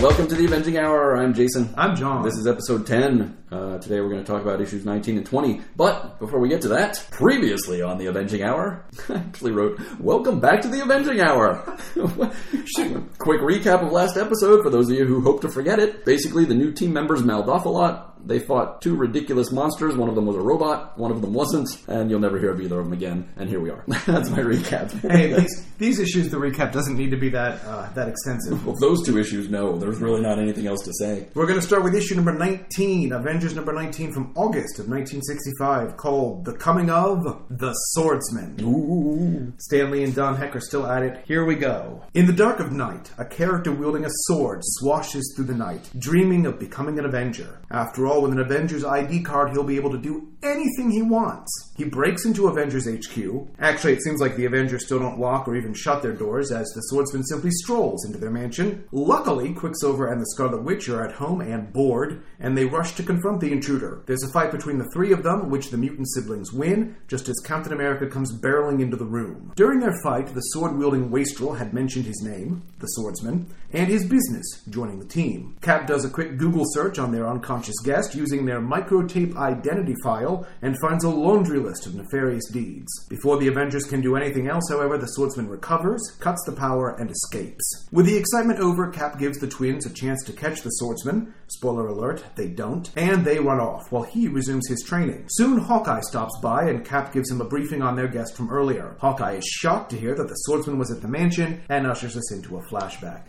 Welcome to the Avenging Hour. I'm Jason. I'm John. This is episode 10. Uh, today we're going to talk about issues 19 and 20. But before we get to that, previously on the Avenging Hour, I actually wrote, Welcome back to the Avenging Hour. Quick recap of last episode for those of you who hope to forget it. Basically, the new team members mouthed off a lot. They fought two ridiculous monsters. One of them was a robot, one of them wasn't, and you'll never hear of either of them again. And here we are. That's my recap. hey, these, these issues, the recap doesn't need to be that uh, that extensive. well, those two issues, no. There's really not anything else to say. We're going to start with issue number 19, Avengers number 19 from August of 1965, called The Coming of the Swordsman. Ooh. Stan Lee and Don Heck are still at it. Here we go. In the dark of night, a character wielding a sword swashes through the night, dreaming of becoming an Avenger. After all, with an Avengers ID card, he'll be able to do anything he wants. He breaks into Avengers HQ. Actually, it seems like the Avengers still don't lock or even shut their doors, as the swordsman simply strolls into their mansion. Luckily, Quicksilver and the Scarlet Witch are at home and bored, and they rush to confront the intruder. There's a fight between the three of them, which the mutant siblings win, just as Captain America comes barreling into the room. During their fight, the sword wielding wastrel had mentioned his name, the swordsman, and his business, joining the team. Cap does a quick Google search on their unconscious guest using their microtape identity file and finds a laundry list of nefarious deeds. Before the Avengers can do anything else, however, the swordsman recovers, cuts the power, and escapes. With the excitement over, Cap gives the twins a chance to catch the swordsman. Spoiler alert, they don't. And they run off while he resumes his training. Soon, Hawkeye stops by and Cap gives him a briefing on their guest from earlier. Hawkeye is shocked to hear that the swordsman was at the mansion and ushers us into a flashback.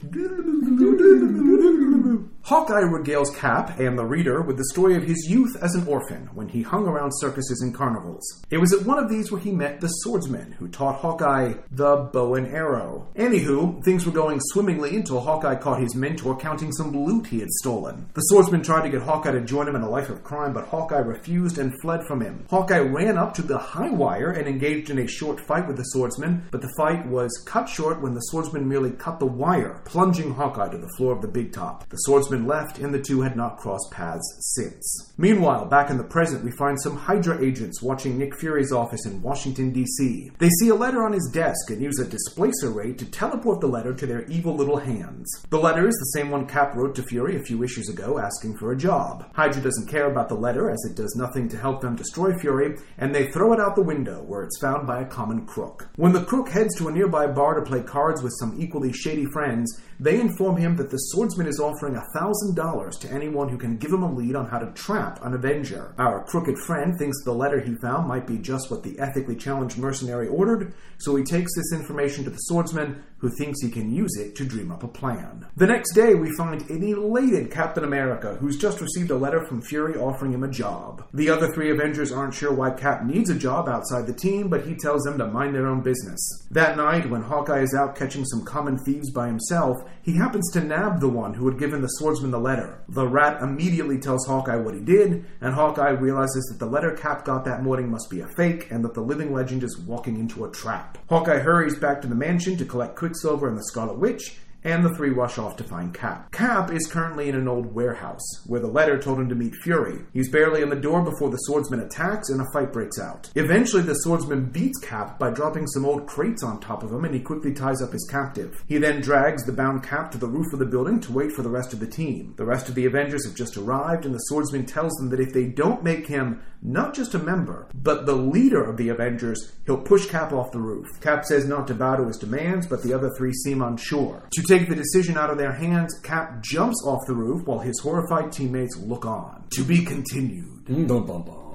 Hawkeye regales Cap and the reader with the story of his youth as an orphan when he hung around circuses and carnivals. It was at one of these where he met the swordsman who taught Hawkeye the bow and arrow. Anywho, things were going swimmingly until Hawkeye caught his mentor counting some loot he had stolen. The swordsman tried to get Hawkeye to join him in a life of crime, but Hawkeye refused and fled from him. Hawkeye ran up to the high wire and engaged in a short fight with the swordsman, but the fight was cut short when the swordsman merely cut the wire, plunging Hawkeye to the floor of the big top. The swordsman left, and the two had not crossed paths since. Meanwhile, back in the present, we find some Hydra agents watching Nick Fury's office in Washington, D.C. They see a letter on his desk and use a displacer ray to teleport the letter to their evil little hands. The letter is the same one Cap wrote to Fury a few issues ago asking for a job. Hydra doesn't care about the letter as it does nothing to help them destroy Fury, and they throw it out the window where it's found by a common crook. When the crook heads to a nearby bar to play cards with some equally shady friends, they inform him that the swordsman is offering a thousand dollars to anyone who can give him a lead on how to trap an Avenger. Our crooked friend thinks the letter he found might be just what the ethically challenged mercenary ordered, so he takes this information to the swordsman, who thinks he can use it to dream up a plan. The next day, we find an elated Captain America who's just received a letter from Fury offering him a job. The other three Avengers aren't sure why Cap needs a job outside the team, but he tells them to mind their own business. That night, when Hawkeye is out catching some common thieves by himself, he happens to nab the one who had given the swordsman the letter. The rat immediately tells Hawkeye what he did, and Hawkeye realizes that the letter Cap got that morning must be a fake and that the living legend is walking into a trap. Hawkeye hurries back to the mansion to collect Quicksilver and the Scarlet Witch, and the three rush off to find Cap. Cap is currently in an old warehouse, where the letter told him to meet Fury. He's barely in the door before the swordsman attacks and a fight breaks out. Eventually, the swordsman beats Cap by dropping some old crates on top of him, and he quickly ties up his captive. He then drags the bound Cap to the roof of the building to wait for the rest of the team. The rest of the Avengers have just arrived, and the swordsman tells them that if they don't make him not just a member, but the leader of the Avengers, he'll push Cap off the roof. Cap says not to bow to his demands, but the other three seem unsure. To take the decision out of their hands, Cap jumps off the roof while his horrified teammates look on. To be continued. Dum bum bum.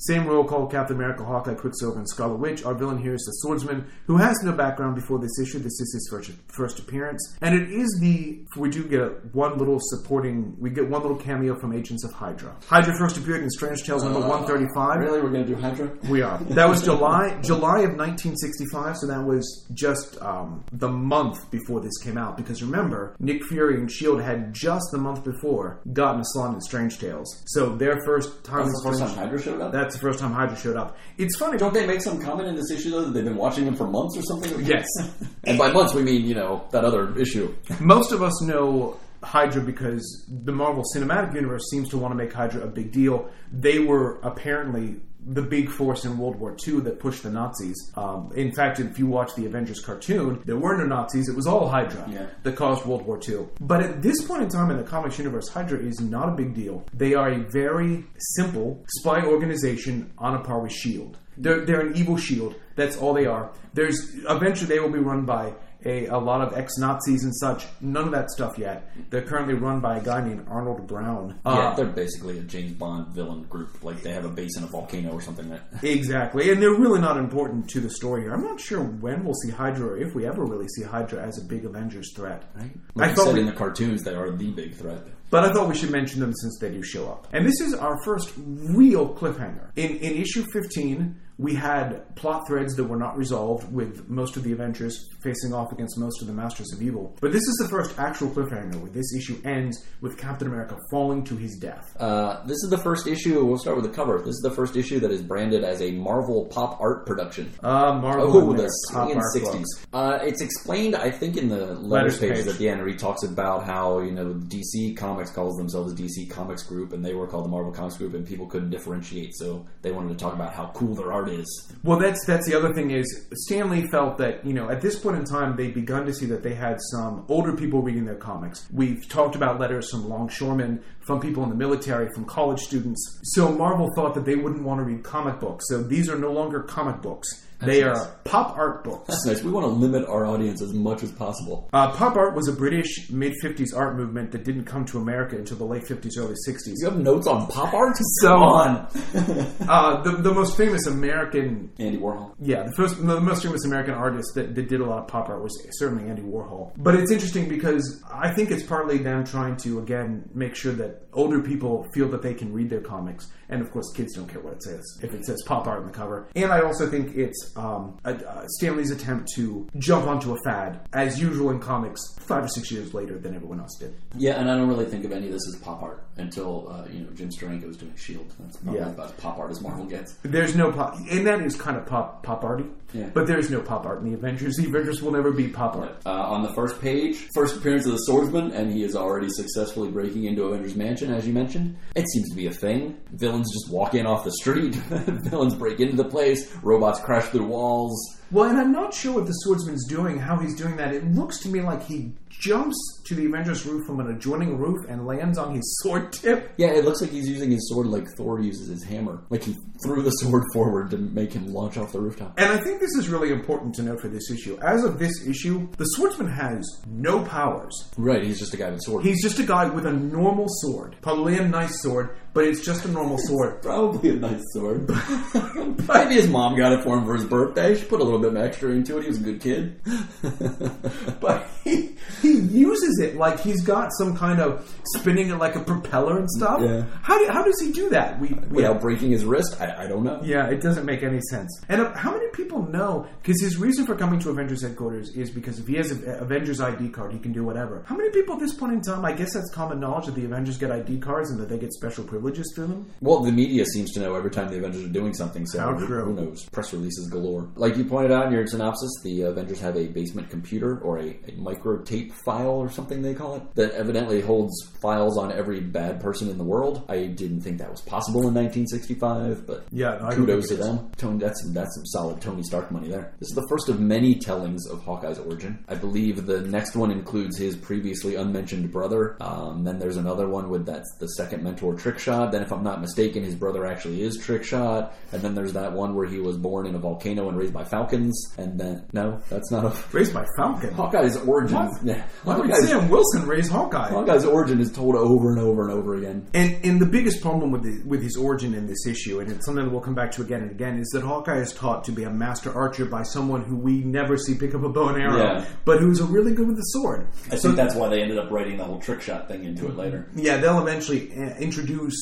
Same roll call Captain America, Hawkeye, Quicksilver, and Scarlet Witch. Our villain here is the swordsman, who has no background before this issue. This is his first, first appearance. And it is the. We do get one little supporting. We get one little cameo from Agents of Hydra. Hydra first appeared in Strange Tales number 135. Really? We're going to do Hydra? We are. That was July July of 1965, so that was just um, the month before this came out. Because remember, Nick Fury and Shield had just the month before gotten a slot in Strange Tales. So their first time That's the first time Hydra showed up? That's the first time Hydra showed up. It's funny. Don't they make some comment in this issue, though, that they've been watching him for months or something? Yes. and by months, we mean, you know, that other issue. Most of us know Hydra because the Marvel Cinematic Universe seems to want to make Hydra a big deal. They were apparently the big force in World War II that pushed the Nazis. Um, in fact, if you watch the Avengers cartoon, there were no Nazis. It was all Hydra Yeah. that caused World War II. But at this point in time in the comics universe, Hydra is not a big deal. They are a very simple spy organization on a par with S.H.I.E.L.D. They're, they're an evil shield. That's all they are. There's eventually they will be run by a, a lot of ex Nazis and such. None of that stuff yet. They're currently run by a guy named Arnold Brown. Yeah, Uh, they're basically a James Bond villain group. Like they have a base in a volcano or something. That Exactly, and they're really not important to the story here. I'm not sure when we'll see Hydra, or if we ever really see Hydra as a big Avengers threat. like I thought said we- in the cartoons, they are the big threat. But I thought we should mention them since they do show up. And this is our first real cliffhanger. In, in issue 15, we had plot threads that were not resolved with most of the Avengers facing off against most of the Masters of Evil. But this is the first actual cliffhanger where this issue ends with Captain America falling to his death. Uh, this is the first issue. We'll start with the cover. This is the first issue that is branded as a Marvel pop art production. Uh, Marvel Oh, the pop art sixties. book. Uh, it's explained, I think, in the letters Letters pages page. at the end, where he talks about how you know DC Comics calls themselves DC Comics Group, and they were called the Marvel Comics Group, and people couldn't differentiate, so they wanted to talk about how cool their art is. Well, that's that's the other thing is Stan Lee felt that you know at this point in time they'd begun to see that they had some older people reading their comics. We've talked about letters from longshoremen, from people in the military, from college students. So Marvel thought that they wouldn't want to read comic books. So these are no longer comic books. They nice. are pop art books. That's nice. We want to limit our audience as much as possible. Uh, pop art was a British mid 50s art movement that didn't come to America until the late 50s, early 60s. You have notes on pop art? So- Come on, Uh, the, the most famous American Andy Warhol. Yeah, the first, the most famous American artist that, that did a lot of pop art was certainly Andy Warhol. But it's interesting because I think it's partly them trying to again make sure that older people feel that they can read their comics, and of course, kids don't care what it says if it says pop art on the cover. And I also think it's um, a, uh, Stan Lee's attempt to jump onto a fad, as usual in comics, five or six years later than everyone else did. Yeah, and I don't really think of any of this as pop art until uh, you know Jim Steranko was doing Shield. That's probably Yeah. about as pop art as Marvel gets. There's no pop, and that is kind of pop pop arty. Yeah. But there's no pop art in the Avengers. The Avengers will never be pop art. Uh, on the first page, first appearance of the swordsman, and he is already successfully breaking into Avengers Mansion, as you mentioned. It seems to be a thing. Villains just walk in off the street. Villains break into the place. Robots crash through walls. Well, and I'm not sure what the swordsman's doing, how he's doing that. It looks to me like he jumps to the Avengers roof from an adjoining roof and lands on his sword tip. Yeah, it looks like he's using his sword like Thor uses his hammer. Like he threw the sword forward to make him launch off the rooftop. And I think this is really important to note for this issue. As of this issue, the swordsman has no powers. Right, he's just a guy with a sword. He's just a guy with a normal sword. Probably a nice sword, but it's just a normal sword. Probably a nice sword. Maybe his mom got it for him for his birthday. She put a little bit of extra into it. He was a good kid. But he, he uses it like he's got some kind of spinning it like a propeller and stuff. Yeah. How, do, how does he do that? We, we Without breaking his wrist, I, I don't know. Yeah, it doesn't make any sense. And uh, how many people know? Because his reason for coming to Avengers headquarters is because if he has an Avengers ID card, he can do whatever. How many people at this point in time? I guess that's common knowledge that the Avengers get ID cards and that they get special privileges through them. Well, the media seems to know every time the Avengers are doing something, so How who, true. who knows? Press releases galore. Like you pointed out in your synopsis, the Avengers have a basement computer or a, a micro tape file or something they call it that evidently holds files on every bad person in the world. I didn't think that was possible in 1965, but Yeah, no, kudos to think it is. them. Tony, that's some, that's some solid Tony Stark money there. This is the first of many tellings of Hawkeye's origin. I believe the next one includes his previously unmentioned brother. Um, then there's another one with that's the second mentor Trick Shot. Then, if I'm not mistaken, his brother actually is Trick Shot. And then there's that one where he was born in a volcano and raised by falcons. And then no, that's not a Raised by Falcon. Hawkeye's origin. What? Yeah, Why would Hawkeye's, Sam Wilson raise Hawkeye? Hawkeye's origin is told over and over and over again. And and the biggest problem with the, with his origin in this issue, and it's something that we'll come back to again and again, is that Hawkeye is taught to be a master archer by someone who we never see pick up a bow and arrow, Yeah. but who's really good with the sword. I think that's why they ended up writing the whole Trick Shot thing into it later. Yeah, they'll eventually uh,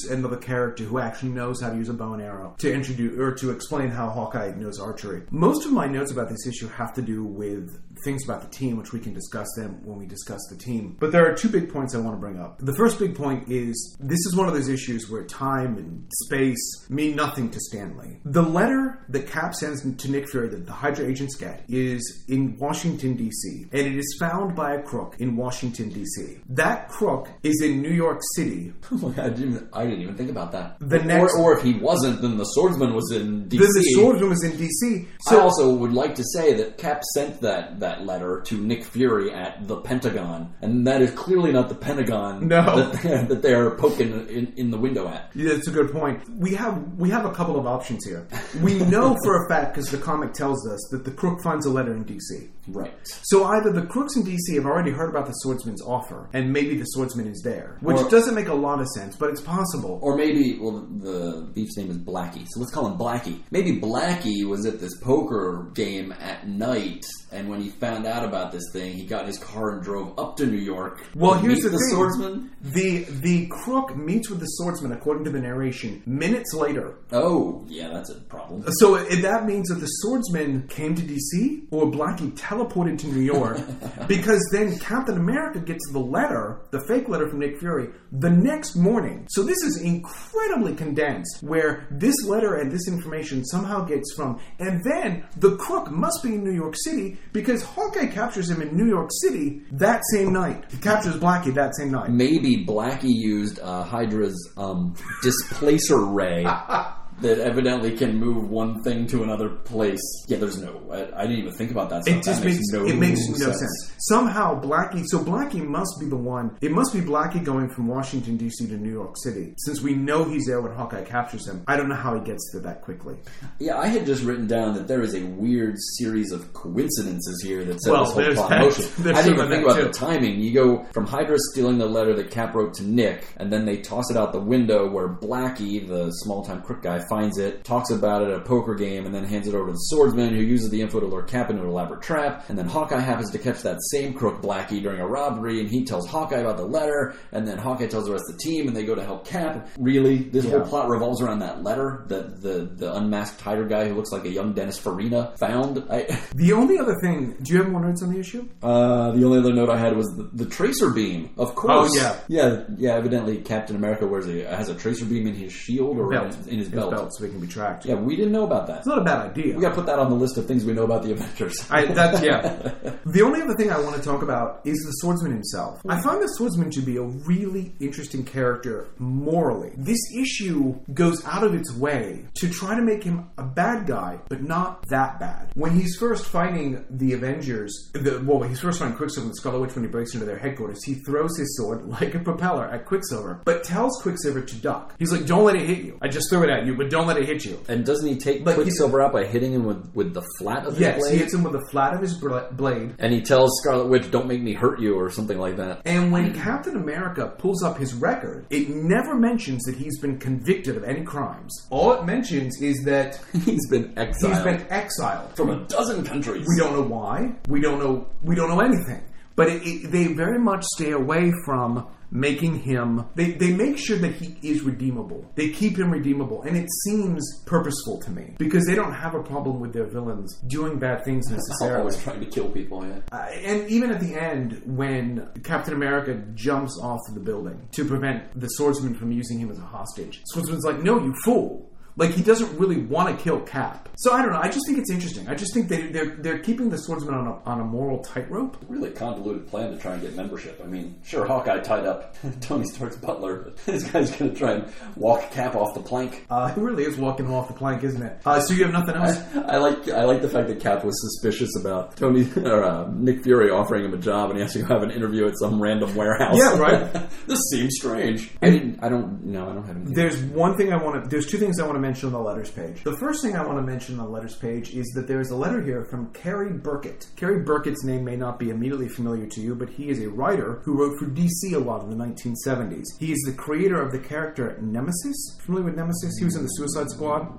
introduce another character who actually knows how to use a bow and arrow to introduce or to explain how Hawkeye knows archery. Most of my notes about this issue have to do with things about the team, which we can discuss them when we discuss the team. But there are two big points I want to bring up. The first big point is this is one of those issues where time and space mean nothing to Stan Lee. The letter that Cap sends to Nick Fury that the Hydra agents get is in Washington, D.C., and it is found by a crook in Washington, D.C. That crook is in New York City. Oh god, I didn't, even, I didn't even think about that. The or, next- or if he wasn't, then the swordsman was in DC. The, the swordsman was in D.C. I also would like to say that Cap sent that, that letter to Nick Fury at the Pentagon, and that is clearly not the Pentagon No. that, that they're poking in, in the window at. Yeah, that's a good point. We have we have a couple of options here. We know for a fact because the comic tells us that the crook finds a letter in DC. Right. So either the crooks in DC have already heard about the swordsman's offer, and maybe the swordsman is there, which Or- doesn't make a lot of sense, but it's possible. Or maybe, well, the beef's name is Blackie, so let's call him Blackie. Maybe Blackie was at this poker game at night, and when he found out about this thing, he got in his car and drove up to New York. Well, here's the, the thing. swordsman. The the crook meets with the swordsman, according to the narration, minutes later. Oh, yeah, that's a problem. So that means that the swordsman came to DC or Blackie teleported to New York, because then Captain America gets the letter, the fake letter from Nick Fury, the next morning. So this is incredibly condensed, where this letter and this information somehow gets from, and then the crook must be in New York City because Hawkeye captures him in New York City that same night. He captures Blackie that same night. Maybe Blackie used uh, Hydra's um, displacer ray that evidently can move one thing to another place. Yeah, there's no. I, I didn't even think about that. Stuff. It just that makes, makes no it makes no sense. Somehow Blackie, so Blackie must be the one. It must be Blackie going from Washington D.C. to New York City, since we know he's there when Hawkeye captures him. I don't know how he gets there that quickly. Yeah, I had just written down that there is a weird series of coincidences here that set Well, this whole plot in motion. I didn't even think about that, the timing. You go from Hydra stealing the letter that Cap wrote to Nick, and then they toss it out the window where Blackie, the small time crook guy, finds it, talks about it at a poker game, and then hands it over to the swordsman who uses the info to lure Cap into an elaborate trap. And then Hawkeye happens to catch that same crook Blackie during a robbery, and he tells Hawkeye about the letter, and then Hawkeye tells the rest of the team, and they go to help Cap. Really, this whole plot revolves around that letter that the the unmasked Hydra guy who looks like a young Dennis Farina found. I, The only other thing, do you have more notes on the issue? uh, the only other note I had was the, the tracer beam. Of course, Oh, yeah. yeah, yeah. Evidently, Captain America wears a has a tracer beam in his shield or in, his- in his belt. So he can be tracked. Yeah, we didn't know about that. It's not a bad idea. We got to put that on the list of things we know about the Avengers. I, that, yeah. The only other thing I want to talk about is the swordsman himself. I hmm. find the swordsman to be a really interesting character morally. This issue goes out of its way to try to make him a bad guy, but not that bad. When he's first fighting the Avengers, the, well, he's first fighting Quicksilver and Scarlet Witch when he breaks into their headquarters, he throws his sword like a propeller at Quicksilver, but tells Quicksilver to duck. He's like, don't let it hit you. I just threw it at you, but don't let it hit you. and doesn't he take But he- Quicksilver out by hitting him with, with the flat of his Yes, blade? he hits him with the flat of his bla- blade, and he tells Scarlet Witch, "Don't make me hurt you," or something like that. And when Captain America pulls up his record, it never mentions that he's been convicted of any crimes. All it mentions is that He's been exiled he's been exiled. from a dozen countries. We don't know why. We don't know. We don't know anything. But it, it, they very much stay away from making him. They they make sure that he is redeemable. They keep him redeemable, and it seems purposeful to me because they don't have a problem with their villains doing bad things necessarily. always trying to kill people. Yeah. Uh, and even at the end, when Captain America jumps off the building to prevent the swordsman from using him as a hostage, Swordsman's like, "No, you fool!" Like he doesn't really want to kill Cap. So I don't know. I just think it's interesting. I just think they, they're they're keeping the swordsman on a, on a moral tightrope. really convoluted plan to try and get membership. I mean, sure, Hawkeye tied up Tony Stark's butler, but this guy's going to try and walk Cap off the plank. Uh, it really is walking him off the plank, isn't it? Uh, so you have nothing else? I like I like the fact that Cap was suspicious about Tony or uh, Nick Fury offering him a job, and he has to go have an interview at some random warehouse. Yeah, right. this seems strange. I didn't. I don't. No, I don't have anything. There's one thing I want to. There's two things I want to mention on the letters page. The first thing I want to mention on the letters page is that there is a letter here from Cary Burkett. Cary Burkett's name may not be immediately familiar to you, but he is a writer who wrote for DC a lot in the 1970s. He is the creator of the character Nemesis. Familiar with Nemesis? He was in the Suicide Squad.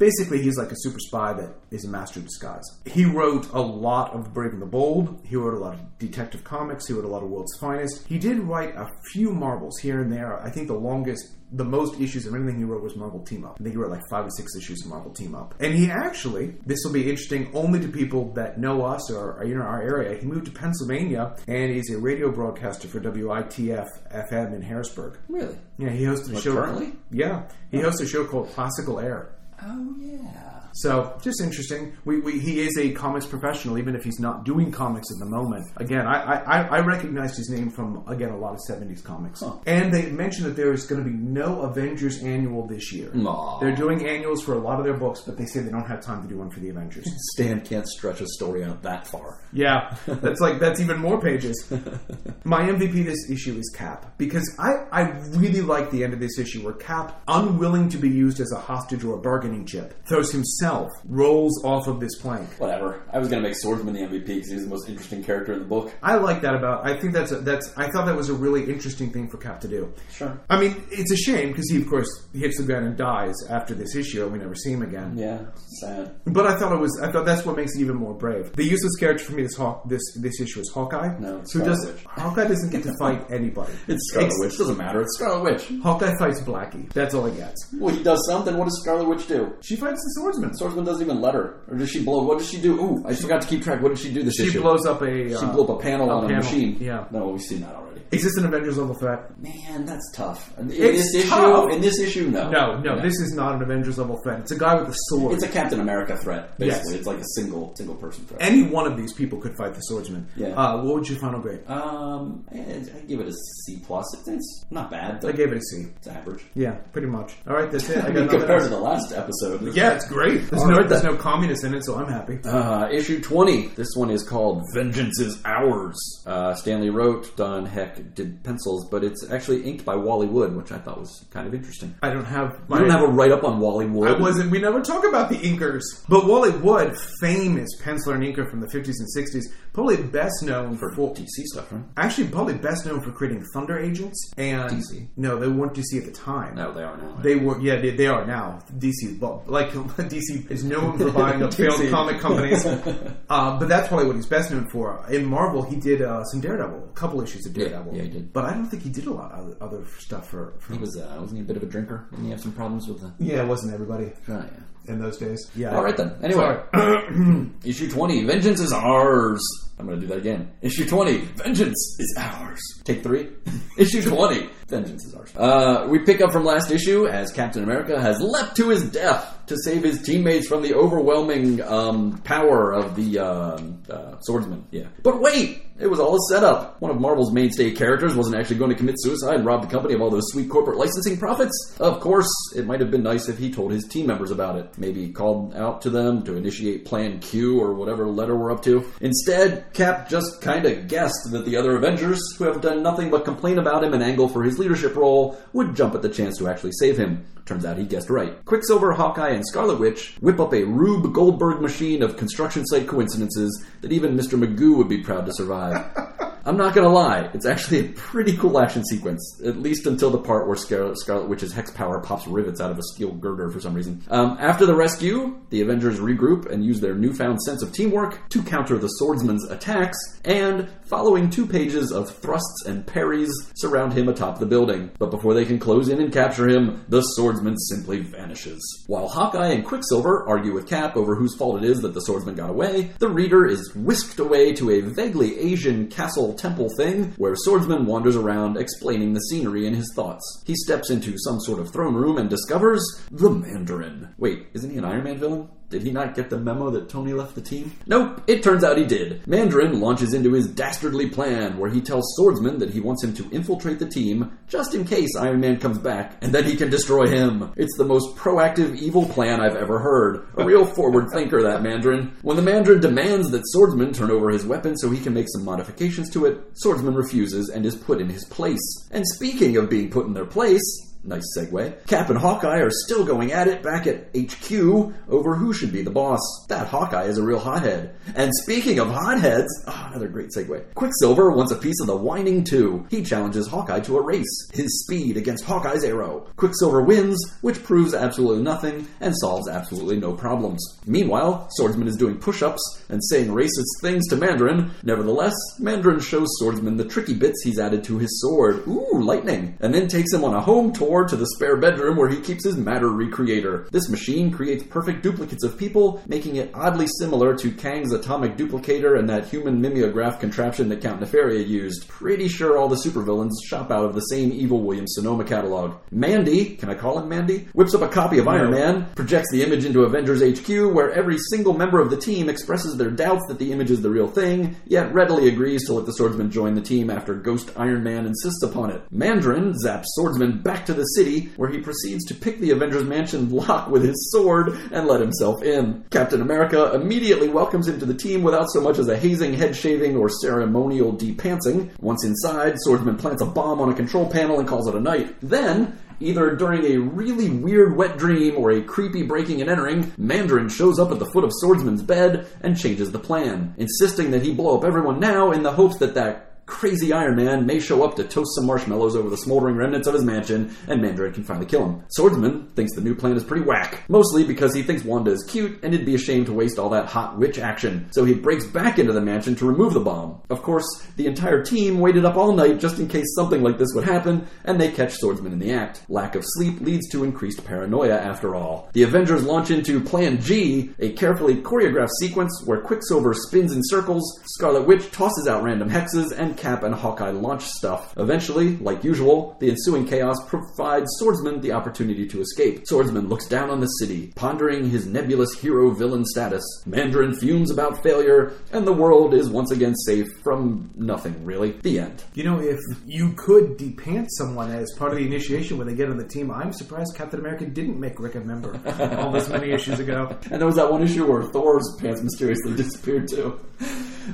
Basically, he's like a super spy that is a master of disguise. He wrote a lot of Brave and the Bold. He wrote a lot of Detective Comics. He wrote a lot of World's Finest. He did write a few Marvels here and there. I think the longest the most issues of anything he wrote was Marvel Team Up. I think he wrote like five or six issues of Marvel Team Up. And he actually, this will be interesting only to people that know us or are in our area. He moved to Pennsylvania and he's a radio broadcaster for WITF FM in Harrisburg. Really? Yeah, he hosted a What, show. currently? Yeah, he hosts a show called Classical Air. Oh yeah. So just interesting. We, we, he is a comics professional, even if he's not doing comics at the moment. Again, I, I, I recognized his name from again a lot of '70s comics. Huh. And they mentioned that there is going to be no Avengers annual this year. Aw. They're doing annuals for a lot of their books, but they say they don't have time to do one for the Avengers. Stan can't stretch a story out that far. Yeah, that's like that's even more pages. My MVP this issue is Cap because I I really like the end of this issue where Cap, unwilling to be used as a hostage or a bargaining chip, throws himself rolls off of this plank. Whatever. I was gonna make Swordsman the MVP because he's the most interesting character in the book. I like that about. I think that's a, that's. I thought that was a really interesting thing for Cap to do. Sure. I mean, it's a shame because he, of course, hits the ground and dies after this issue, and we never see him again. Yeah. Sad. But I thought it was. I thought that's what makes it even more brave. The useless character for me this Hawk this this issue is Hawkeye. No, it's who Scarlet does Witch. Hawkeye doesn't get to fight anybody. It's Scarlet Ex- Witch. Doesn't matter. It's Scarlet Witch. Hawkeye fights Blackie. That's all he gets. Well, he does something. What does Scarlet Witch do? She fights the swordsman. Swordsman doesn't even let her. Or does she blow? What does she do? Ooh, I forgot to keep track. What did she do this She issue? blows up a. she uh, blew up a panel on a machine. Yeah. No, we've seen that already. Is this an Avengers level threat? Man, that's tough. In It's this tough. issue, in this issue, no. No, no, this is not an Avengers level threat. It's a guy with a sword. It's a Captain America threat. Basically, Yes. it's like a single single person threat. Any one of these people could fight the swordsman. Yeah. Uh, what would your final grade? Um, I I give it a C plus. It's, it's not bad. I gave it a C. it's average. Yeah, pretty much. All right, that's it. I I mean, compared to the last episode. Yeah, it's great. There's All no right, there's no communist in it, so I'm happy. Uh, issue 20. This one is called Vengeance is Ours. Uh, Stan Lee wrote, Don Heck did pencils, but it's actually inked by Wally Wood, which I thought was kind of interesting. I don't have. I don't have a write up on Wally Wood. I wasn't. We never talk about the inkers, but Wally Wood, famous penciler and inker from the 50s and 60s, probably best known for, DC stuff, right? actually probably best known for creating Thunder Agents and DC. no, they weren't DC at the time. No, they are now. They were, yeah, they, they are now. DC, well, like DC is known for buying up failed comic companies, uh, but that's probably what he's best known for. In Marvel, he did uh, some Daredevil, a couple issues of Daredevil. yeah, he did. But I don't think he did a lot of other stuff for. for he was, uh, wasn't he a bit of a drinker? Didn't he have some problems with the. yeah, it wasn't everybody Oh, yeah. in those days. Yeah. All right then. Anyway, issue 20. Vengeance is ours. I'm going to do that again. Issue 20. Vengeance is ours. Take three. issue 20. Vengeance is ours. Uh, we pick up from last issue as Captain America has leapt to his death to save his teammates from the overwhelming um, power of the um uh, swordsman. Yeah. But wait! It was all a setup. One of Marvel's mainstay characters wasn't actually going to commit suicide and rob the company of all those sweet corporate licensing profits. Of course, it might have been nice if he told his team members about it. Maybe called out to them to initiate Plan Q or whatever letter we're up to. Instead, Cap just kinda guessed that the other Avengers, who have done nothing but complain about him and angle for his leadership role, would jump at the chance to actually save him. Turns out he guessed right. Quicksilver, Hawkeye, and Scarlet Witch whip up a Rube Goldberg machine of construction site coincidences that even Mr. Magoo would be proud to survive. I'm not gonna lie, it's actually a pretty cool action sequence, at least until the part where Scar- Scarlet Witch's hex power pops rivets out of a steel girder for some reason. Um, after the rescue, the Avengers regroup and use their newfound sense of teamwork to counter the swordsman's attacks, and following two pages of thrusts and parries, surround him atop the building. But before they can close in and capture him, the swordsman simply vanishes. While Hawkeye and Quicksilver argue with Cap over whose fault it is that the swordsman got away, the reader is whisked away to a vaguely Asian castle temple thing where Swordsman wanders around explaining the scenery in his thoughts. He steps into some sort of throne room and discovers the Mandarin. Wait, isn't he an Iron Man villain? Did he not get the memo that Tony left the team? Nope, it turns out he did. Mandarin launches into his dastardly plan where he tells Swordsman that he wants him to infiltrate the team just in case Iron Man comes back and then he can destroy him. It's the most proactive evil plan I've ever heard. A real forward thinker, that Mandarin. When the Mandarin demands that Swordsman turn over his weapon so he can make some modifications to it, Swordsman refuses and is put in his place. And speaking of being put in their place, Nice segue. Cap and Hawkeye are still going at it back at HQ over who should be the boss. That Hawkeye is a real hothead. And speaking of hotheads, oh, another great segue. Quicksilver wants a piece of the whining too. He challenges Hawkeye to a race. His speed against Hawkeye's arrow. Quicksilver wins, which proves absolutely nothing and solves absolutely no problems. Meanwhile, Swordsman is doing push-ups and saying racist things to Mandarin. Nevertheless, Mandarin shows Swordsman the tricky bits he's added to his sword. Ooh, lightning. And then takes him on a home tour to the spare bedroom where he keeps his matter recreator. This machine creates perfect duplicates of people, making it oddly similar to Kang's atomic duplicator and that human mimeograph contraption that Count Nefaria used. Pretty sure all the supervillains shop out of the same Evil Williams Sonoma catalog. Mandy, can I call him Mandy? Whips up a copy of Iron Man, projects the image into Avengers HQ, where every single member of the team expresses their doubts that the image is the real thing, yet readily agrees to let the swordsman join the team after Ghost Iron Man insists upon it. Mandarin zaps Swordsman back to the city, where he proceeds to pick the Avengers Mansion lock with his sword and let himself in. Captain America immediately welcomes him to the team without so much as a hazing, head shaving, or ceremonial depantsing. Once inside, Swordsman plants a bomb on a control panel and calls it a night. Then, Either during a really weird wet dream or a creepy breaking and entering, Mandarin shows up at the foot of Swordsman's bed and changes the plan, insisting that he blow up everyone now in the hopes that that crazy Iron Man may show up to toast some marshmallows over the smoldering remnants of his mansion, and Mandarin can finally kill him. Swordsman thinks the new plan is pretty whack, mostly because he thinks Wanda is cute and it'd be a shame to waste all that hot witch action, so he breaks back into the mansion to remove the bomb. Of course, the entire team waited up all night just in case something like this would happen, and they catch Swordsman in the act. Lack of sleep leads to increased paranoia after all. The Avengers launch into Plan G, a carefully choreographed sequence where Quicksilver spins in circles, Scarlet Witch tosses out random hexes, and Cap and Hawkeye launch stuff. Eventually, like usual, the ensuing chaos provides Swordsman the opportunity to escape. Swordsman looks down on the city, pondering his nebulous hero villain status. Mandarin fumes about failure, and the world is once again safe from nothing, really. The end. You know, if you could depant someone as part of the initiation when they get on the team, I'm surprised Captain America didn't make Rick a member all this many issues ago. And there was that one issue where Thor's pants mysteriously disappeared too.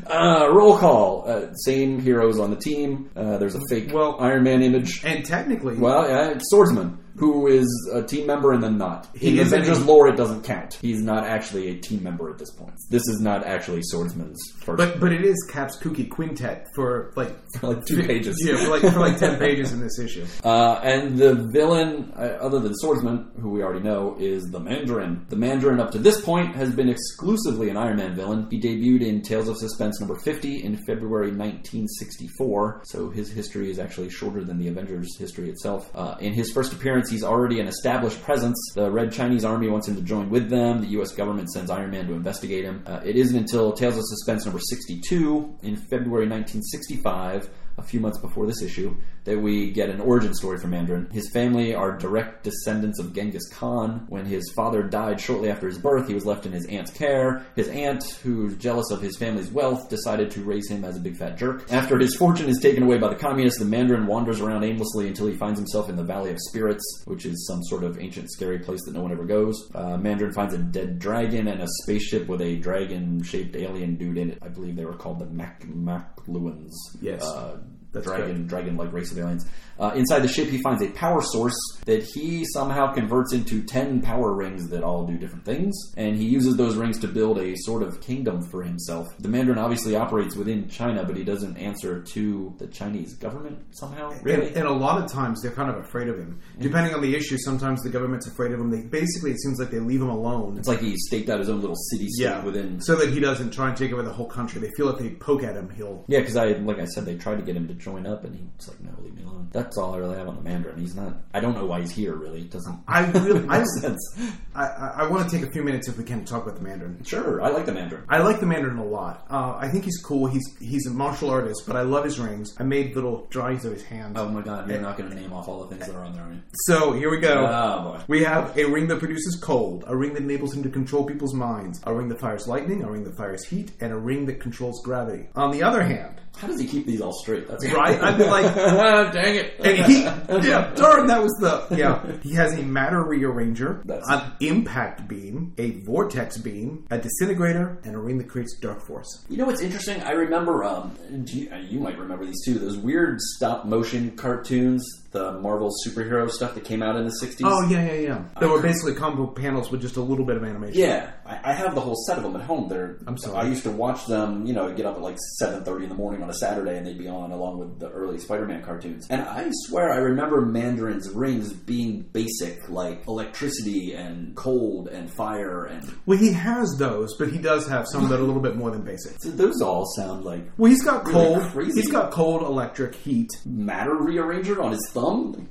Uh, roll call. Uh, same heroes on the team. Uh, there's a fake Well- Iron Man image. And technically, Well, yeah, it's Swordsman, who is a team member and then not. He In Avengers lore, it doesn't count. He's not actually a team member at this point. This is not actually Swordsman's first. but but it is Cap's kooky quintet for like for like two pages. yeah for like for like ten pages in this issue. Uh, and the villain, uh, other than Swordsman, who we already know, is the Mandarin. The Mandarin, up to this point, has been exclusively an Iron Man villain. He debuted in Tales of Suspense number 50 in February 1964, so his history is actually shorter than the Avengers' history itself. Uh, in his first appearance, he's already an established presence. The Red Chinese Army wants him to join with them. The U.S. government sends Iron Man to investigate him. Uh, it isn't until Tales of Suspense number 62 in February 1965 a few months before this issue that we get an origin story for Mandarin. His family are direct descendants of Genghis Khan. When his father died shortly after his birth, he was left in his aunt's care. His aunt, who's jealous of his family's wealth, decided to raise him as a big fat jerk. After his fortune is taken away by the communists, the Mandarin wanders around aimlessly until he finds himself in the Valley of Spirits, which is some sort of ancient scary place that no one ever goes. Uh, Mandarin finds a dead dragon and a spaceship with a dragon-shaped alien dude in it. I believe they were called the Mac Makluans. Yes. Uh, That's dragon dragon like race of aliens. Uh, inside the ship, he finds a power source that he somehow converts into ten power rings that all do different things, and he uses those rings to build a sort of kingdom for himself. The Mandarin obviously operates within China, but he doesn't answer to the Chinese government somehow. Really? And, and a lot of times they're kind of afraid of him. Depending on the issue, sometimes the government's afraid of him. They basically it seems like they leave him alone. it's like he staked out his own little city state within. so that he doesn't try and take over the whole country. They feel if they poke at him, he'll. Yeah, because I, like I said, they tried to get him to join up, and he's like, "No, leave me alone." That's all I really have on the Mandarin. He's not. I don't know why he's here. Really, it doesn't. I really, I, sense. I, I, I want to take a few minutes if we can to talk about the Mandarin. Sure, I like the Mandarin. I like the Mandarin a lot. Uh, I think he's cool. He's he's a martial artist, but I love his rings. I made little drawings of his hands. Oh my god, you're not going to name off all the things that are on there, are? So here we go. Oh boy. We have a ring that produces cold, a ring that enables him to control people's minds, a ring that fires lightning, a ring that fires heat, and a ring that controls gravity. On the other hand, How does he keep these all straight? That's Right? I'd be like, dang it. And he, yeah, darn, that was the, yeah. He has a matter rearranger, That's- an impact beam, a vortex beam, a disintegrator, and a ring that creates dark force. You know what's interesting? I remember, um, you, uh, you might remember these too, those weird stop motion cartoons, the Marvel superhero stuff that came out in the 60s. Oh, yeah, yeah, yeah. They were basically combo panels with just a little bit of animation. Yeah, I, I have the whole set of them at home. They're, I'm sorry. I used to watch them, you know, get up at like 7.30 in the morning on a Saturday and they'd be on along with the early Spider-Man cartoons. And I swear I remember Mandarin's rings being basic, like electricity and cold and fire and... Well, he has those, but he does have some that are a little bit more than basic. So those all sound like Well, he's got Really cold. crazy. He's got cold, electric, heat. matter rearranger on his thumb?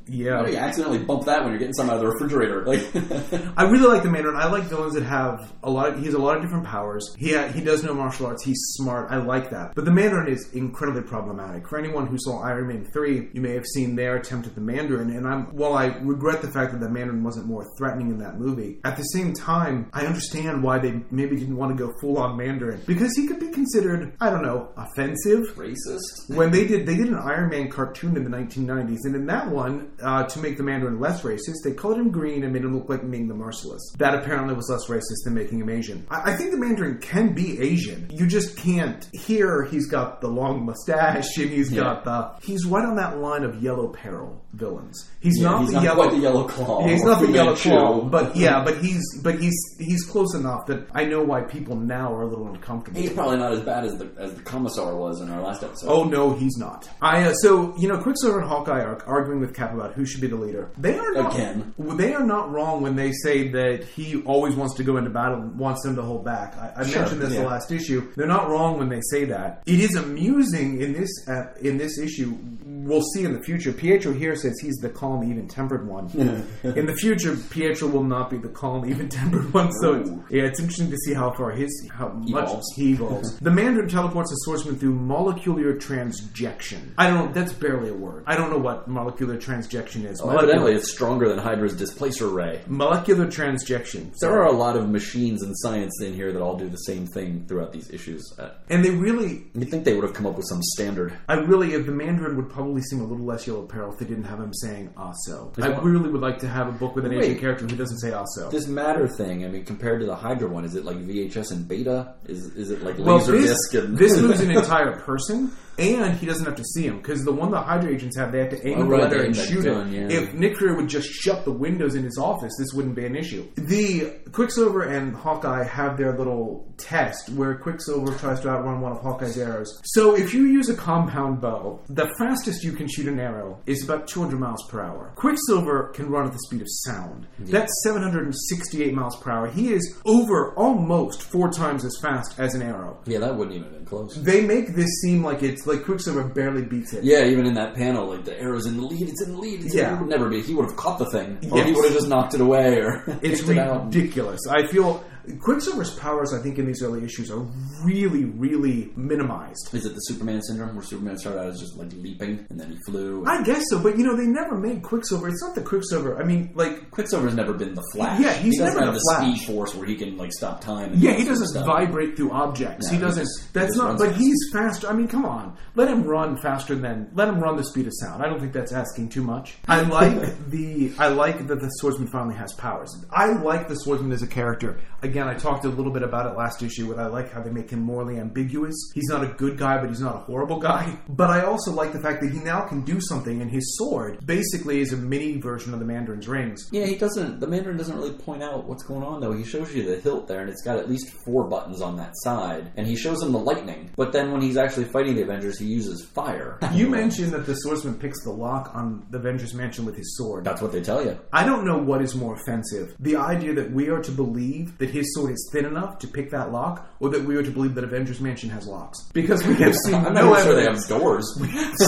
Yeah. How do you accidentally bump that when you're getting some out of the refrigerator? Like, I really like the Mandarin. I like villains that have a lot. Of, he has a lot of different powers. He ha- he does know martial arts. He's smart. I like that. But the Mandarin is incredibly problematic. For anyone who saw Iron Man three, you may have seen their attempt at the Mandarin. And I'm while I regret the fact that the Mandarin wasn't more threatening in that movie, at the same time, I understand why they maybe didn't want to go full on Mandarin because he could be considered I don't know offensive racist? when they did they did an Iron Man cartoon in the 1990s, and in that one, uh, to make the Mandarin less racist, they colored him green and made him look like Ming the Merciless. That apparently was less racist than making him Asian. I, I think the Mandarin can be Asian. You just can't. Here, he's got the long mustache and he's Yeah. got the. He's right on that line of Yellow Peril villains. He's Yeah, not he's the not yellow. the yellow claw. Yeah, he's not the yellow claw, but yeah, but he's but he's he's close enough that I know why people now are a little uncomfortable. He's probably not as bad as the as the commissar was in our last episode. Oh no, he's not. I uh, so you know, Quicksilver and Hawkeye are arguing with Cap about who should be the leader. They are not, Again. They are not wrong when they say that he always wants to go into battle, and wants them to hold back. I, I Sure, mentioned this yeah. the last issue. They're not wrong when they say that. It is amusing in this uh, in this issue. We'll see in the future. Pietro here says he's the calm, even tempered one. in the future, Pietro will not be the calm, even tempered one. So it's, yeah, it's interesting to see how far his how much Evolves. he evolves. the Mandarin teleports a swordsman through molecular transjection. I don't know. That's barely a word. I don't know what molecular transjection is. Well, evidently, it's stronger than Hydra's displacer ray. molecular transjection. There are a lot of machines and science in here that all do the same thing throughout these issues. Uh, and they really, you think they would have come up with some standard? I really, if the Mandarin would probably seem a little less yellow peril if they didn't have him saying "also." I really would like to have a book with an Wait. Asian character who doesn't say "also." This matter thing. I mean, compared to the Hydra one, is it like VHS and Beta? Is is it like Well, laser this, disc? And this moves an entire person, and he doesn't have to see him because the one the Hydra agents have, they have to aim Oh, the right, letter and shoot it. yeah. If Nick Fury would just shut the windows in his office, this wouldn't be an issue. The Quicksilver and Hawkeye have their little test where Quicksilver tries to outrun one of Hawkeye's arrows. So if you use a compound bow, the fastest you can shoot an arrow is about 200 miles per hour. Quicksilver can run at the speed of sound. That's 768 miles per hour. He is over almost four times as fast as an arrow. yeah, that wouldn't even have been close. They make this seem like it's like Quicksilver barely beats it. Yeah, even in that panel, like the arrow's in the lead, it's in the lead. It's Yeah. it would never be. He would have caught the thing, or he would have just knocked it away, or It's it out. ridiculous. I feel Quicksilver's powers, I think, in these early issues are really, really minimized. Is it the Superman syndrome, where Superman started out as just like leaping and then he flew? I guess so, but you know, they never made Quicksilver. It's not the Quicksilver. I mean, like, Quicksilver's never been the Flash. Yeah, he's he doesn't never have the the, Flash. speed force where he can like stop time. And yeah, he that sort of doesn't stuff. vibrate through objects. No, he he doesn't. just- that's just not. But fast. he's faster. I mean, come on, let him run faster than. Let him run the speed of sound. I don't think that's asking too much. I like the. I like that the swordsman finally has powers. I like the swordsman as a character. Again, I talked a little bit about it last issue. But I like how they make him morally ambiguous. He's not a good guy, but he's not a horrible guy. But I also like the fact that he now can do something, and his sword basically is a mini version of the Mandarin's rings. Yeah, he doesn't. The Mandarin doesn't really point out what's going on though. He shows you the hilt there, and it's got at least four buttons on that side, and he shows him the lightning. But then when he's actually fighting the Avengers, he uses fire. You mentioned that the swordsman picks the lock on the Avengers Mansion with his sword. That's what they tell you. I don't know what is more offensive. The idea that we are to believe that his sword is thin enough to pick that lock, or that we are to believe that Avengers Mansion has locks. Because we have seen I'm no not sure they evidence. have doors.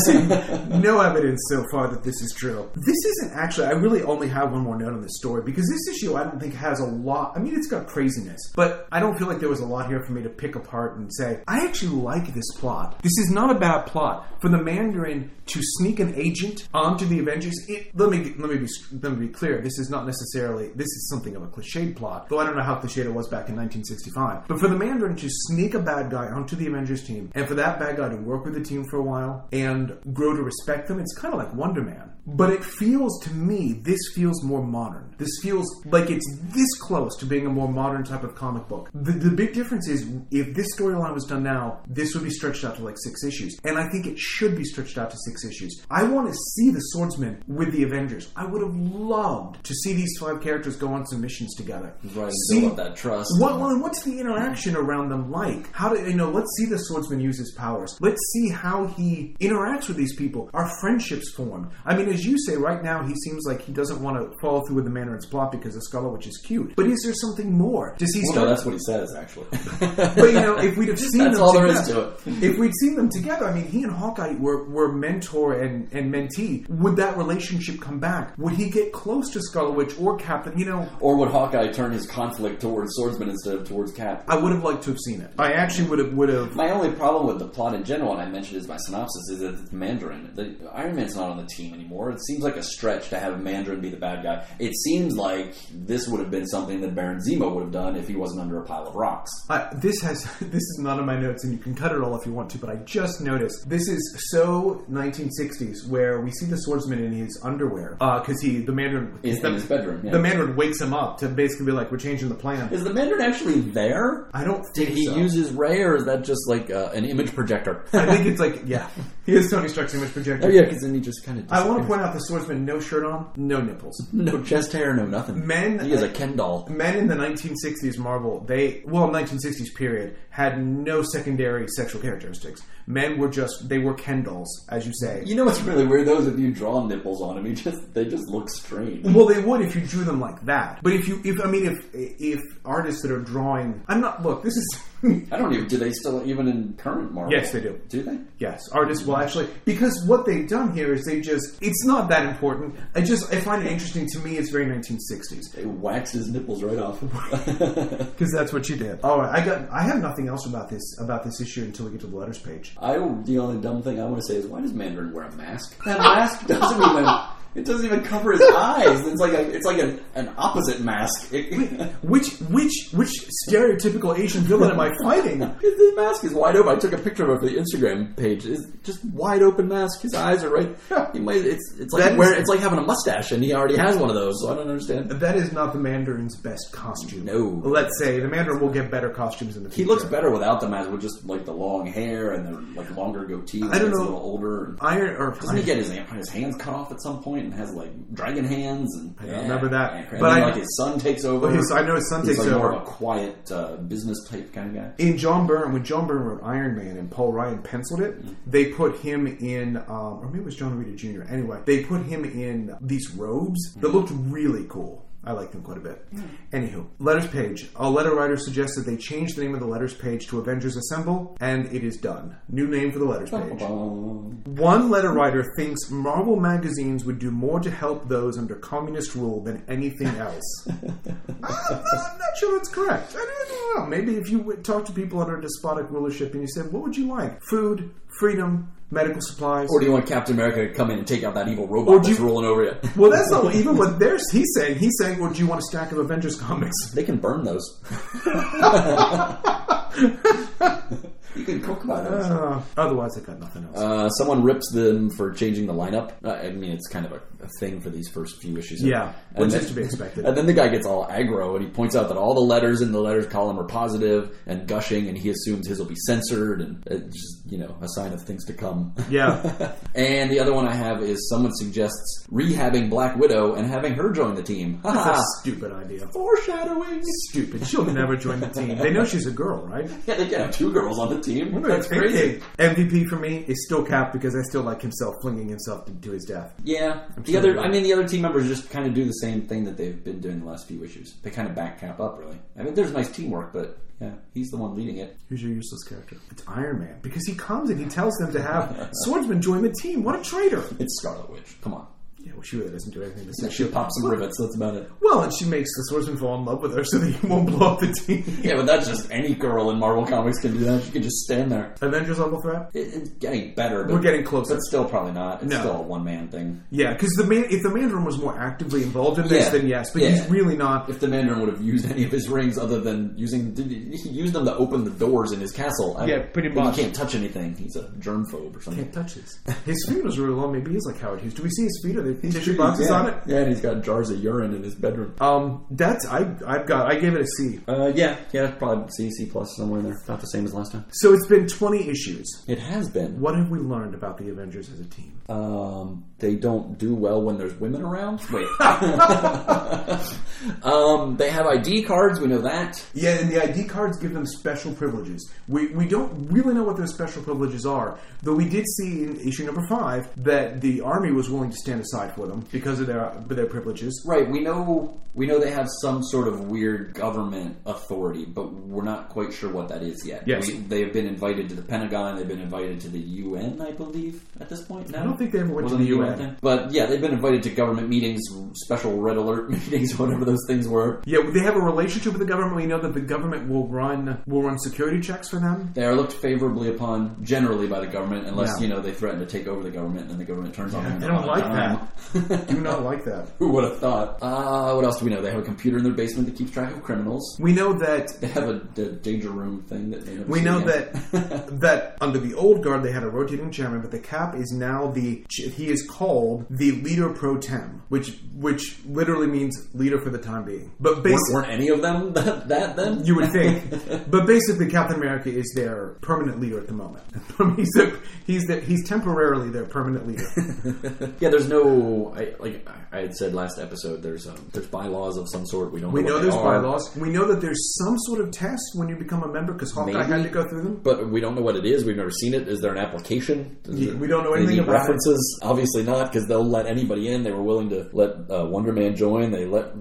seen no evidence so far that this is true. This isn't actually. I really only have one more note on this story because this issue I don't think has a lot. I mean, it's got craziness, but I don't feel like there was a lot here for me to pick apart and say I actually like this plot. This is not a bad plot for the Mandarin to sneak an agent onto the Avengers. It, let me let me be let me be clear. This is not necessarily this is something of a cliched plot, though I don't know how cliched it was back in 1965. But for the Mandarin to sneak a bad guy onto the Avengers team, and for that bad guy to work with the team for a while and grow to respect them, it's kind of like Wonder Man. But it feels to me, this feels more modern. This feels like it's this close to being a more modern type of comic book. The, the big difference is if this storyline was done now, this would be stretched out to like six issues. And I think it should be stretched out to six issues. I want to see the swordsman with the Avengers. I would have loved to see these five characters go on some missions together. Right, See- build that trust. What, well, and what's the interaction around them like? How do you know? Let's see the swordsman use his powers. Let's see how he interacts with these people. Our friendships form. I mean, as you say, right now he seems like he doesn't want to follow through with the Mandarin's plot because the Scarlet Witch is cute. But is there something more? Does he Well, start? no, that's what he says, actually. but you know, if we'd have seen That's them all together, is to if we'd seen them together, I mean, he and Hawkeye were, were mentor and, and mentee. Would that relationship come back? Would he get close to Scarlet Witch or Captain? You know, or would Hawkeye turn his conflict towards Swordsman instead of towards Cap? I would have liked to have seen it. I actually would have would have. My only problem with the plot in general, and I mentioned is my synopsis, is that it's Mandarin. The, Iron Man's not on the team anymore. It seems like a stretch to have Mandarin be the bad guy. It seems like this would have been something that Baron Zemo would have done if he wasn't under a pile of rocks. I, this has this is not in my notes, and you can cut it all if you want to. But I just noticed this is so 1960s, where we see the swordsman in his underwear because he the Mandarin In, the, in his bedroom. yeah. the Mandarin wakes him up to basically be like, "We're changing the plan." is the Mandarin actually there? I don't Did think he so. use his ray, or is that just like uh, an image projector? I think it's like yeah, he is Tony Stark's image projector. oh yeah, because then he just kind of. I want to point out the swordsman, no shirt on, no nipples. no chest hair, no nothing. Men- he is a Ken doll. Men in the 1960s Marvel, they well, 1960s period had no secondary sexual characteristics. Men were just they were Ken dolls, as you say. You know what's really weird? Those if you draw nipples on him, he just they just look strange. Well, they would if you drew them like that. But if you, if I mean, if if artists that are drawing, I'm not. Look, this is I don't even. Do they still even in current Marvel? Yes, they do. Do they? yes, artists will actually because what they've done here is they just. It's not that important. I just I find it interesting. To me, it's very 1960s They waxed his nipples right off. because that's what you did. All right, I got. I have nothing else about this about this issue until we get to the letters page. I the only dumb thing I want to say is why does Mandarin wear a mask? That mask doesn't even. It doesn't even cover his eyes. It's like a. It's like an, an opposite mask. It, Which which which stereotypical Asian villain am I fighting? the mask is wide open. I took a picture of it for the Instagram page. It's just wide open mask. His eyes are right. He might, it's it's like That is- it's like having a mustache, and he already has one of those. So I don't understand. That is not the Mandarin's best costume. No. Let's say the Mandarin will get better costumes in the He future. looks better without the mask, with just like the long hair and the like longer goatee. I don't He's know. A little older. Iron or Doesn't he get his his hands cut off at some point and has like dragon hands? And I don't remember that. And, But then, I- like his son takes over. I know his son He's takes like more over. of a quiet uh, business type kind of guy. in John Byrne, when John Byrne wrote Iron Man and Paul Ryan penciled it, they put him in, um, or maybe it was John Romita Jr. Anyway, they put him in these robes that looked really cool. I liked them quite a bit. Mm. Anywho, letters page. A letter writer suggests that they change the name of the letters page to Avengers Assemble, and it is done. New name for the letters page. One letter writer thinks Marvel magazines would do more to help those under communist rule than anything else. I'm, I'm not sure that's correct. I don't know. Maybe if you talk to people under despotic rulership and you said, "What would you like? Food, freedom, medical supplies." or do you want Captain America to come in and take out that evil Or robot do that's rolling over you? well, that's not even what there's. He's saying. He's saying, "Well, do you want a stack of Avengers comics?" They can burn those. you can cook by those. Uh, otherwise, I've got nothing else. Uh, someone rips them for changing the lineup. Uh, I mean, it's kind of a, a thing for these first few issues. Yeah, And which then- is to be expected. And then the guy gets all aggro and he points out that all the letters in the letters column are positive and gushing, and he assumes his will be censored and it's just you know a sign of things to come. Yeah. and the other one I have is someone suggests rehabbing Black Widow and having her join the team. That's Haha. a stupid idea. Foreshadowing. Stupid. She'll never join the team. They know she's a girl, right? Yeah, they can have two girls on the team. That's crazy. MVP for me is still Cap because I still like himself flinging himself to, to his death. Yeah, the sure other. I mean, the other team members just kind of do the same thing that they've been doing the last few issues. They kind of back Cap up, really. I mean, there's nice teamwork, but yeah, he's the one leading it. Who's your useless character? It's Iron Man because he comes and he tells them to have swordsman join the team. What a traitor! It's Scarlet Witch. Come on. Yeah, well, she really doesn't do anything. So she pops some rivets. That's about it. Well, and she makes the swordsman fall in love with her so that he won't blow up the team. Yeah, but that's just any girl in Marvel Comics can do that. She can just stand there. Avengers level threat. It, it's getting better. But, We're getting closer. but still probably not. It's No. still a one man thing. Yeah, because the man, if the Mandarin was more actively involved in this, Yeah. then yes. But Yeah. he's really not. If the Mandarin would have used any of his rings other than using, did he he used them to open the doors in his castle. I- Yeah, pretty but much. He can't touch anything. He's a germphobe or something. Can't touch his. His feet was really long. Maybe he's like Howard Hughes. Do we see his feet? Are tissue boxes yeah. on it? Yeah, and he's got jars of urine in his bedroom. Um, that's I. I've got. I gave it a C. Uh, yeah, yeah, probably C, C plus somewhere in there. Not the same as last time. So it's been twenty issues. It has been. What have we learned about the Avengers as a team? Um, they don't do well when there's women around. Wait. um, they have ID cards. We know that. Yeah, and the ID cards give them special privileges. We, we don't really know what those special privileges are, though we did see in issue number five that the army was willing to stand aside for them because of their their privileges. Right. We know. We know they have some sort of weird government authority, but we're not quite sure what that is yet. Yes. We, they have been invited to the Pentagon. They've been invited to the UN, I believe, at this point. No? I don't think they ever went to the a UN. thing? But yeah, they've been invited to government meetings, special red alert meetings, whatever those things were. Yeah, they have a relationship with the government. We know that the government will run will run security checks for them. They are looked favorably upon generally by the government, unless Yeah. you know they threaten to take over the government, and the government turns on them. they don't the like time. Do not like that. Who would have thought? Uh, what else do we know? They have a computer in their basement that keeps track of criminals. We know that They have a, a danger room thing that they never We know again. that that under the old guard they had a rotating chairman, but the Cap is now the he is called the leader pro tem, which which literally means leader for the time being. But weren't, basically, weren't any of them that, that then? you would think, but basically, Captain America is their permanent leader at the moment. he's the, he's the, he's temporarily their permanent leader. yeah, there's no I, like I had said last episode. There's um, there's bylaws of some sort. We don't. We know, know there's bylaws. We know that there's some sort of test when you become a member because Hawkeye Maybe. had to go through them. but we don't know what it is. We've never seen it. Is there an application? Yeah, we don't know anything about it. references. Obviously not, because they'll let anybody in. They were willing to let uh, Wonder Man join. They let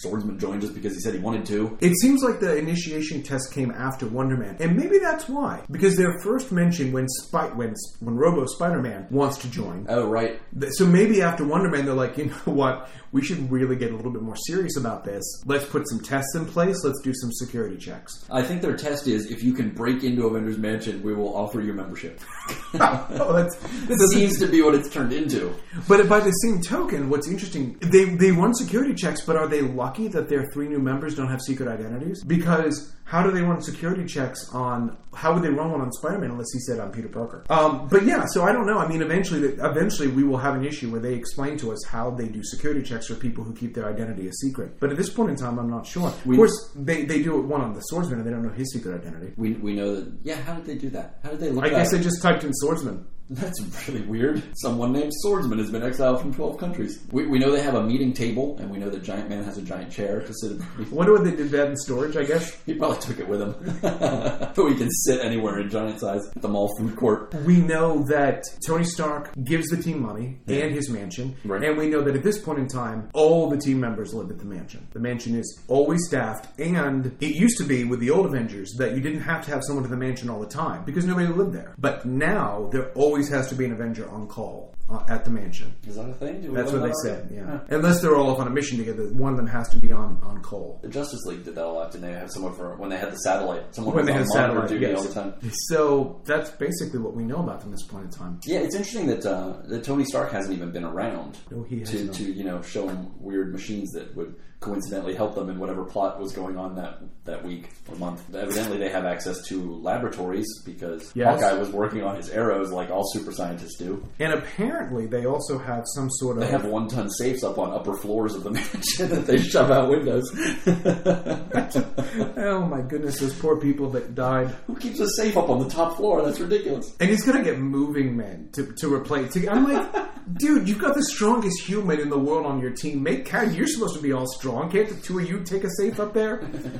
Swordsman join just because he said he wanted to. It seems like the initiation test came after Wonder Man, and maybe that's why. Because they're first mentioned when Spy- when when Robo Spider Man wants to join. Oh right, So maybe after Wonder Man, they're like, you know what? We should really get a little bit more serious about this. Let's put some tests in place. Let's do some security checks. I think their test is if you can break into Avengers Mansion, we will offer you membership. oh, that's This seems to be what it's turned into. But by the same token, what's interesting, they they run security checks, but are they lucky that their three new members don't have secret identities? Because how do they run security checks on? How would they run one on Spider-Man unless he said I'm Peter Parker? Um, but yeah, so I don't know. I mean, eventually, eventually we will have an issue where they explain to us how they do security checks for people who keep their identity a secret. But at this point in time, I'm not sure. We- of course, they, they do it one on the swordsman, and they don't know his secret identity. We, we know that. Yeah, how did they do that? How did they look? I guess up? they just typed in swordsman. That's really weird. Someone named Swordsman has been exiled from 12 countries. We, we know they have a meeting table, and we know that Giant Man has a giant chair to sit in. wonder what they did that in storage. I guess He probably took it with him. but we can sit anywhere in giant size at the mall food court. We know that Tony Stark gives the team money and his mansion, Right. and we know that at this point in time, all the team members live at the mansion. The mansion is always staffed, and it used to be with the old Avengers that you didn't have to have someone at the mansion all the time because nobody lived there. But now there always has to be an Avenger on call uh, at the mansion. Is that a thing? Do That's what they said. already? Yeah, unless they're all off on a mission together, one of them has to be on on call. The Justice League did that a lot. Didn't they have someone for when they had the satellite? Someone When they had satellite, duty yes. all the time. So that's basically what we know about them at this point in time. Yeah, it's interesting that uh, that Tony Stark hasn't even been around No, he has to, not. to you know show him weird machines that would coincidentally help them in whatever plot was going on that that week or month. Evidently, they have access to laboratories because Yes. Hawkeye was working on his arrows like all super scientists do. And apparently, they also have some sort of They have one ton safes up on upper floors of the mansion that they shove out windows. oh my goodness, those poor people that died. Who keeps a safe up on the top floor? That's ridiculous. And he's gonna get moving men to, to replace. To, I'm like, dude, you've got the strongest human in the world on your team. Make Cat, you're supposed to be all strong. Can't the two of you take a safe up there?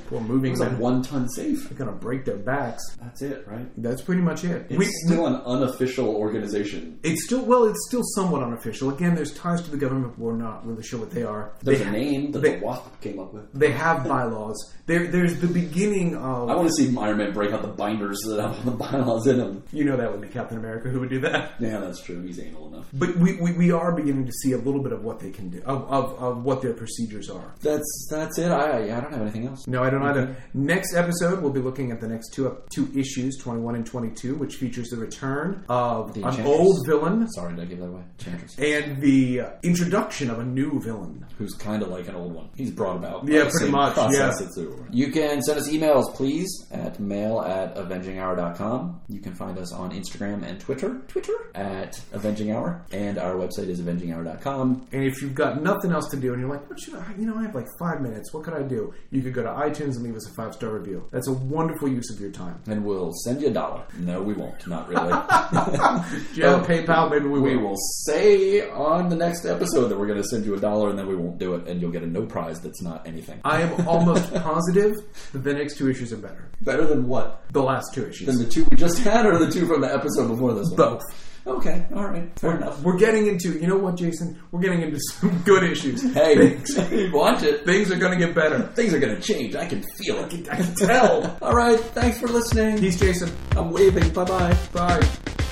Poor moving It's men. one ton safe. They're gonna break their backs. That's it, right? That's pretty much it. It's We, still an unofficial organization. It's still well, it's still somewhat unofficial. Again, there's ties to the government, but we're not really sure what they are. There's they, a name that they- the WASP came up with. they have bylaws. There, there's the beginning of. I want to see Iron Man break out the binders that have all the bylaws in them. you know that would be Captain America who would do that. Yeah, that's true. He's anal enough. But we, we, we are beginning to see a little bit of what they can do, of, of, of what their procedures are. That's that's it. I I don't have anything else. No, I don't either. Next episode, we'll be looking at the next two two issues, 21 and 22, which features the return of The an old villain Sorry, did I give that away? Enchantress. and the introduction of a new villain. Who's kind of like an old one. He's brought about. Yeah, pretty much, Process yeah. You can send us emails, please, at mail at avenginghour.com. You can find us on Instagram and Twitter. Twitter at Avenging Hour. And our website is avenginghour.com. And if you've got nothing else to do and you're like, what should I, you know, I have like five minutes, what could I do? You could go to iTunes and leave us a five star review. That's a wonderful use of your time. And we'll send you a dollar. No, we won't. Not really. Do you have a oh. PayPal? Maybe we, We will. Will say on the next episode that we're going to send you a dollar and then we won't do it and you'll get a no prize that's not anything. I am almost positive that the next two issues are better. Better than what? The last two issues. Than the two we just had or the two from the episode before this one? Both. Okay, all right. Fair enough. We're getting into, you know what, Jason? We're getting into some good issues. Hey, Things, watch it. things are going to get better. Things are going to change. I can feel it. I can tell. All right, thanks for listening. He's Jason. I'm waving. Bye bye. Bye.